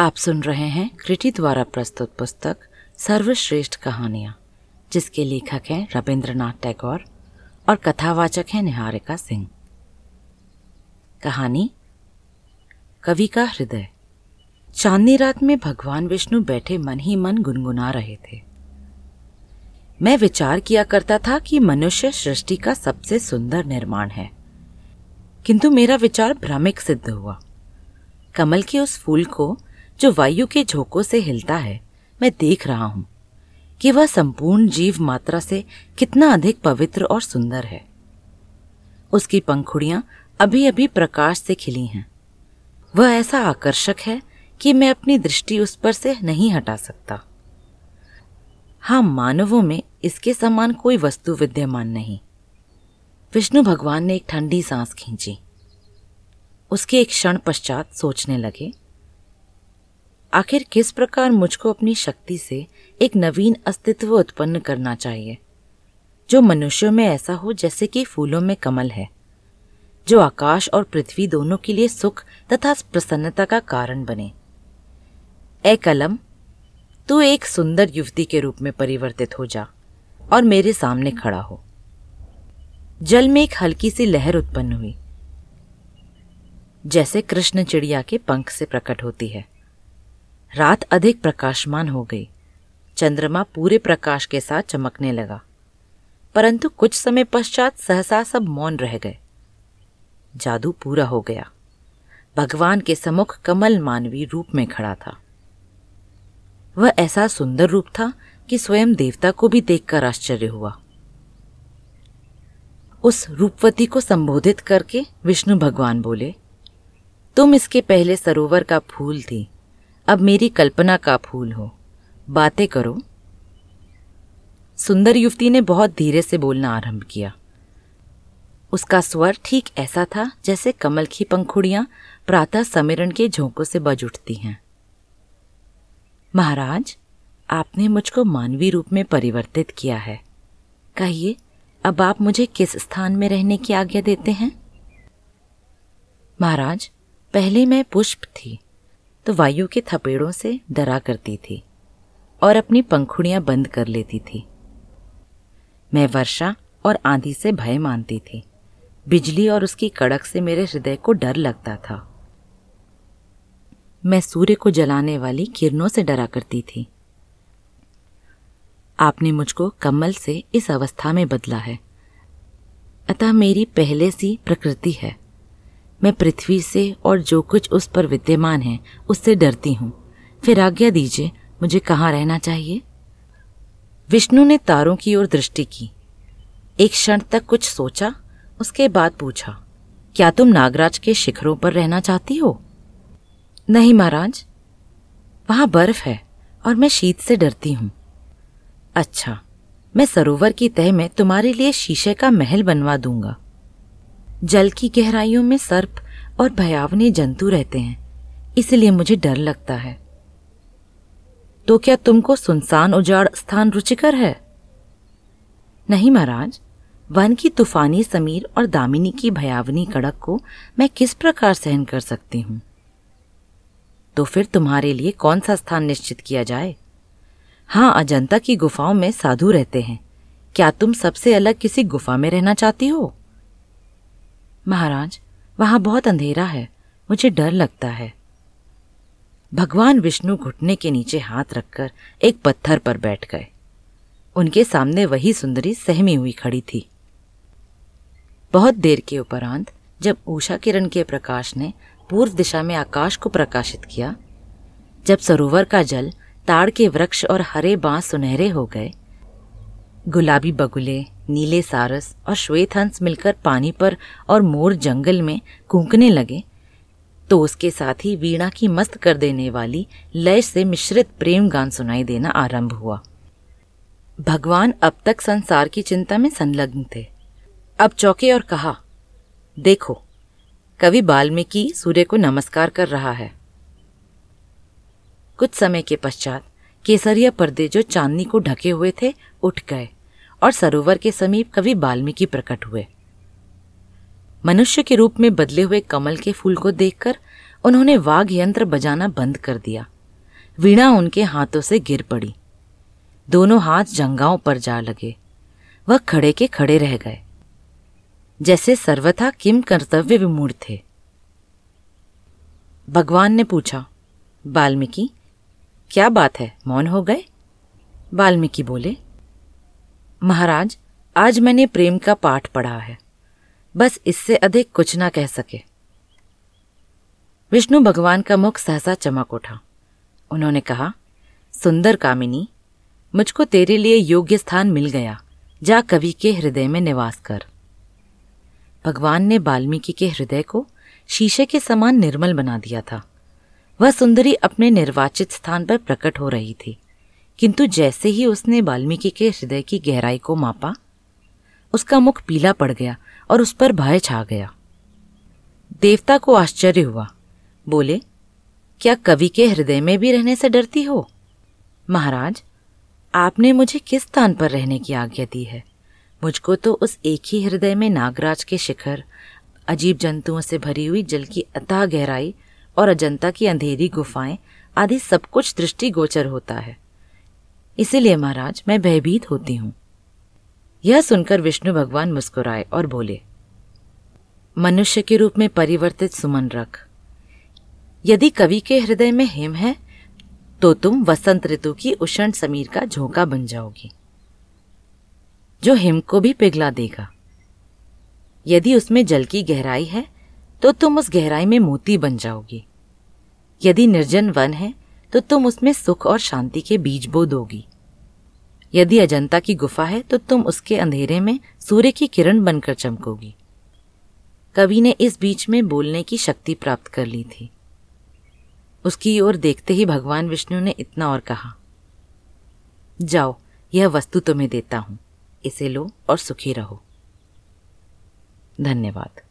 आप सुन रहे हैं क्रिटी द्वारा प्रस्तुत पुस्तक सर्वश्रेष्ठ कहानियाँ, जिसके लेखक हैं रविंद्रनाथ टैगोर और कथावाचक हैं निहारिका सिंह। कहानी, कवि का हृदय। चांदनी रात में भगवान विष्णु बैठे मन ही मन गुनगुना रहे थे। मैं विचार किया करता था कि मनुष्य सृष्टि का सबसे सुंदर निर्माण है। किंतु मेरा विचार भ्रमिक सिद्ध हुआ। कमल के उस फूल को जो वायु के झोंकों से हिलता है, मैं देख रहा हूँ कि वह संपूर्ण जीव मात्रा से कितना अधिक पवित्र और सुंदर है। उसकी पंखुड़ियाँ अभी अभी प्रकाश से खिली हैं। वह ऐसा आकर्षक है कि मैं अपनी दृष्टि उस पर से नहीं हटा सकता। हाँ मानवों में इसके समान कोई वस्तु विद्यमान नहीं। विष्णु भगवान ने एक ठंडी सांस खींची। उसके एक क्षण पश्चात सोचने लगे आखिर किस प्रकार मुझको अपनी शक्ति से एक नवीन अस्तित्व उत्पन्न करना चाहिए? जो मनुष्यों में ऐसा हो जैसे कि फूलों में कमल है, जो आकाश और पृथ्वी दोनों के लिए सुख तथा प्रसन्नता का कारण बने। ए कलम, तू एक सुंदर युवती के रूप में परिवर्तित हो जा और मेरे सामने खड़ा हो। जल में एक हल्की सी लहर उत्पन्न हुई, जैसे कृष्ण चिड़िया के पंख से प्रकट होती है। रात अधिक प्रकाशमान हो गई। चंद्रमा पूरे प्रकाश के साथ चमकने लगा। परंतु कुछ समय पश्चात सहसा सब मौन रह गए। जादू पूरा हो गया। भगवान के सम्मुख कमल मानवी रूप में खड़ा था। वह ऐसा सुंदर रूप था कि स्वयं देवता को भी देखकर आश्चर्य हुआ। उस रूपवती को संबोधित करके विष्णु भगवान बोले, तुम इसके पहले सरोवर का फूल थी। अब मेरी कल्पना का फूल हो। बातें करो। सुंदर युवती ने बहुत धीरे से बोलना आरंभ किया। उसका स्वर ठीक ऐसा था जैसे कमल की पंखुड़ियाँ प्रातः समिरण के झोंकों से बज उठती हैं। महाराज, आपने मुझको मानवीय रूप में परिवर्तित किया है। कहिए, अब आप मुझे किस स्थान में रहने की आज्ञा देते हैं? महाराज, पहले मैं पुष्प थी। तो वायु के थपेड़ों से डरा करती थी और अपनी पंखुड़ियाँ बंद कर लेती थी। मैं वर्षा और आंधी से भय मानती थी। बिजली और उसकी कड़क से मेरे हृदय को डर लगता था। मैं सूर्य को जलाने वाली किरणों से डरा करती थी। आपने मुझको कमल से इस अवस्था में बदला है। अतः मेरी पहले सी प्रकृति है। मैं पृथ्वी से और जो कुछ उस पर विद्यमान है, उससे डरती हूँ। फिर आज्ञा दीजिए, मुझे कहाँ रहना चाहिए? विष्णु ने तारों की ओर दृष्टि की। एक क्षण तक कुछ सोचा, उसके बाद पूछा, क्या तुम नागराज के शिखरों पर रहना चाहती हो? नहीं महाराज, वहाँ बर्फ़ है और मैं शीत से डरती हूँ। अच्छा मैं सरोवर की तह में तुम्हारे लिए शीशे का महल बनवा दूँगा। जल की गहराइयों में सर्प और भयावने जंतु रहते हैं। इसलिए मुझे डर लगता है। तो क्या तुमको सुनसान उजाड़ स्थान रुचिकर है? नहीं महाराज, वन की तूफानी समीर और दामिनी की भयावनी कड़क को मैं किस प्रकार सहन कर सकती हूँ? तो फिर तुम्हारे लिए कौन सा स्थान निश्चित किया जाए? हाँ अजंता की गुफाओं में साधु रहते हैं। क्या तुम सबसे अलग किसी गुफा में रहना चाहती हो? महाराज, वहाँ बहुत अंधेरा है। मुझे डर लगता है। भगवान विष्णु घुटने के नीचे हाथ रखकर एक पत्थर पर बैठ गए। उनके सामने वही सुंदरी सहमी हुई खड़ी थी। बहुत देर के उपरांत, जब उषा किरण के प्रकाश ने पूर्व दिशा में आकाश को प्रकाशित किया, जब सरोवर का जल ताड़ के वृक्ष और हरे बाँस सुनहरे हो गए गुलाबी बगुले, नीले सारस और श्वेत हंस मिलकर पानी पर और मोर जंगल में कूकने लगे तो उसके साथ ही वीणा की मस्त कर देने वाली लय से मिश्रित प्रेम गान सुनाई देना आरंभ हुआ। भगवान अब तक संसार की चिंता में संलग्न थे। अब चौके और कहा, देखो, कवि वाल्मीकि सूर्य को नमस्कार कर रहा है। कुछ समय के पश्चात केसरिया पर्दे जो चांदनी को ढके हुए थे, उठ गए और सरोवर के समीप कवि वाल्मीकि प्रकट हुए। मनुष्य के रूप में बदले हुए कमल के फूल को देखकर उन्होंने वाघ यंत्र बजाना बंद कर दिया। वीणा उनके हाथों से गिर पड़ी। दोनों हाथ जंगाओं पर जा लगे। वह खड़े के खड़े रह गए। जैसे सर्वथा किम कर्तव्य विमूढ़ थे। भगवान ने पूछा वाल्मीकि क्या बात है? मौन हो गए? वाल्मीकि बोले, महाराज, आज मैंने प्रेम का पाठ पढ़ा है। बस इससे अधिक कुछ ना कह सके। विष्णु भगवान का मुख सहसा चमक उठा। उन्होंने कहा, सुंदर कामिनी, मुझको तेरे लिए योग्य स्थान मिल गया। जा कवि के हृदय में निवास कर। भगवान ने वाल्मीकि के हृदय को शीशे के समान निर्मल बना दिया था। वह सुंदरी अपने निर्वाचित स्थान पर प्रकट हो रही थी। किंतु जैसे ही उसने वाल्मीकि के हृदय की गहराई को मापा, उसका मुख पीला पड़ गया और उस पर भय छा गया। देवता को आश्चर्य हुआ। बोले, क्या कवि के हृदय में भी रहने से डरती हो? महाराज, आपने मुझे किस स्थान पर रहने की आज्ञा दी है? मुझको तो उस एक ही हृदय में नागराज के शिखर, अजीब जंतुओं से भरी हुई जल की अतः गहराई और अजंता की अंधेरी गुफाएँ आदि सब कुछ दृष्टि गोचर होता है। इसीलिए महाराज, मैं भयभीत होती हूँ। यह सुनकर विष्णु भगवान मुस्कुराए और बोले, मनुष्य के रूप में परिवर्तित सुमन रख। यदि कवि के हृदय में हिम है तो तुम वसंत ऋतु की उषण समीर का झोंका बन जाओगी, जो हिम को भी पिघला देगा। यदि उसमें जल की गहराई है तो तुम उस गहराई में मोती बन जाओगी। यदि निर्जन वन है तो तुम उसमें सुख और शांति के बीज बो दोगी। यदि अजंता की गुफा है तो तुम उसके अंधेरे में सूर्य की किरण बनकर चमकोगी। कवि ने इस बीच में बोलने की शक्ति प्राप्त कर ली थी। उसकी ओर देखते ही भगवान विष्णु ने इतना और कहा, जाओ, यह वस्तु तुम्हें देता हूँ। इसे लो और सुखी रहो। धन्यवाद।